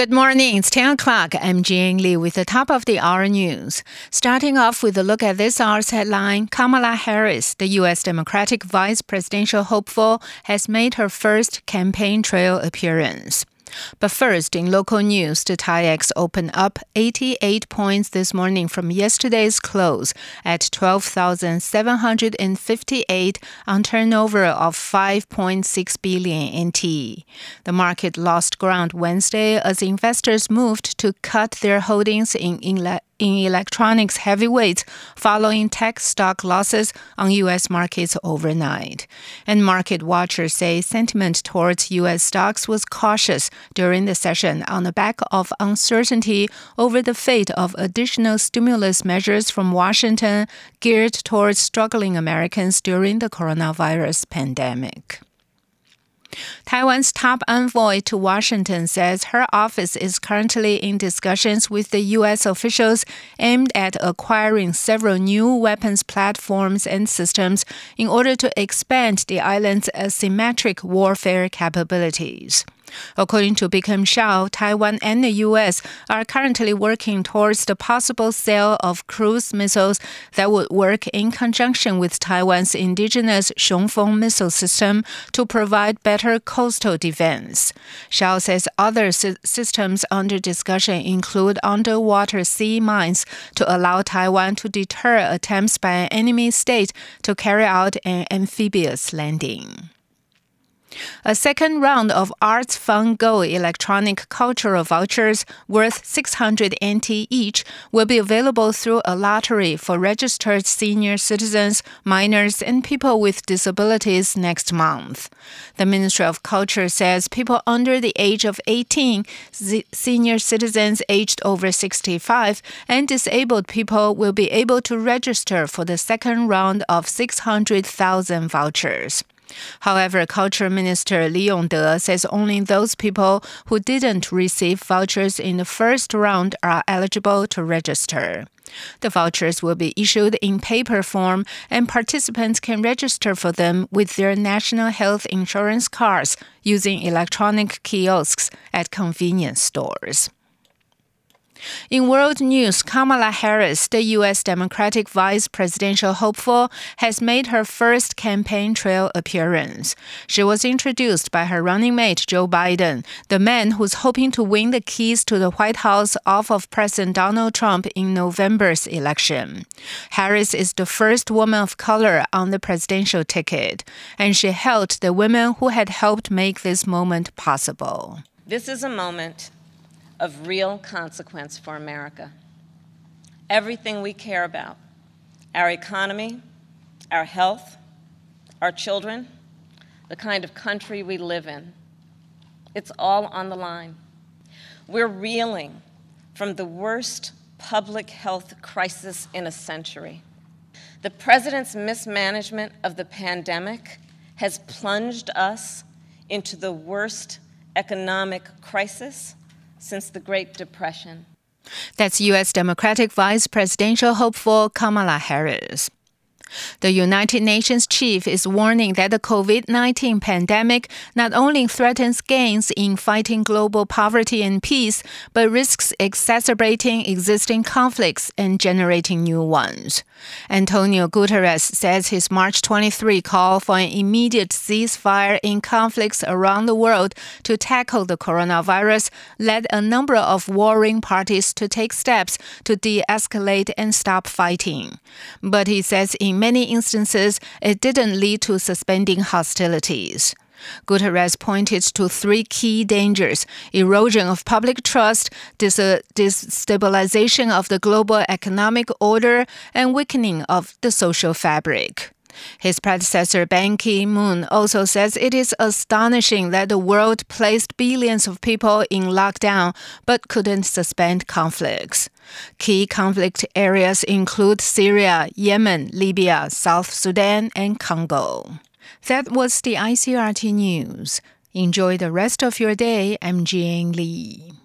Good morning. It's 10 o'clock. I'm Jane Lee with the top of the hour news. Starting off with a look at this hour's headline Kamala Harris, the U.S. Democratic vice presidential hopeful, has made her first campaign trail appearance. But first, in local news, the TAIEX opened up 88 points this morning from yesterday's close at 12,758 on turnover of 5.6 billion NT. The market lost ground Wednesday as investors moved to cut their holdings in in electronics heavyweights following tech stock losses on U.S. markets overnight. And market watchers say sentiment towards U.S. stocks was cautious during the session on the back of uncertainty over the fate of additional stimulus measures from Washington geared towards struggling Americans during the coronavirus pandemic. Taiwan's top envoy to Washington says her office is currently in discussions with the U.S. officials aimed at acquiring several new weapons platforms and systems in order to expand the island's asymmetric warfare capabilities. According to Bi-khim Hsiao, Taiwan and the U.S. are currently working towards the possible sale of cruise missiles that would work in conjunction with Taiwan's indigenous Hsiung Feng missile system to provide better coastal defense. Shao says other systems under discussion include underwater sea mines to allow Taiwan to deter attempts by an enemy state to carry out an amphibious landing. A second round of Arts Fund Go electronic cultural vouchers worth 600 NT each will be available through a lottery for registered senior citizens, minors, and people with disabilities next month. The Ministry of Culture says people under the age of 18, senior citizens aged over 65, and disabled people will be able to register for the second round of 600,000 vouchers. However, Culture Minister Lee Yung-te says only those people who didn't receive vouchers in the first round are eligible to register. The vouchers will be issued in paper form, and participants can register for them with their national health insurance cards using electronic kiosks at convenience stores. In world news, Kamala Harris, the U.S. Democratic vice presidential hopeful, has made her first campaign trail appearance. She was introduced by her running mate Joe Biden, the man who's hoping to win the keys to the White House off of President Donald Trump in November's election. Harris is the first woman of color on the presidential ticket, and she hailed the women who had helped make this moment possible. This is a moment of real consequence for America. Everything we care about our economy, our health, our children, the kind of country we live in it's all on the line. We're reeling from the worst public health crisis in a century. The president's mismanagement of the pandemic has plunged us into the worst economic crisis since the Great Depression. That's U.S. Democratic Vice Presidential hopeful Kamala Harris. The United Nations chief is warning that the COVID 19 pandemic not only threatens gains in fighting global poverty and peace, but risks exacerbating existing conflicts and generating new ones. Antonio Guterres says his March 23 call for an immediate ceasefire in conflicts around the world to tackle the coronavirus led a number of warring parties to take steps to de escalate and stop fighting. But he says in many instances, it didn't lead to suspending hostilities. Guterres pointed to three key dangers erosion of public trust, destabilization of the global economic order, and weakening of the social fabric. His predecessor Ban Ki moon also says it is astonishing that the world placed billions of people in lockdown but couldn't suspend conflicts. Key conflict areas include Syria, Yemen, Libya, South Sudan, and Congo. That was the ICRT news. Enjoy the rest of your day. I'm Jian Lee.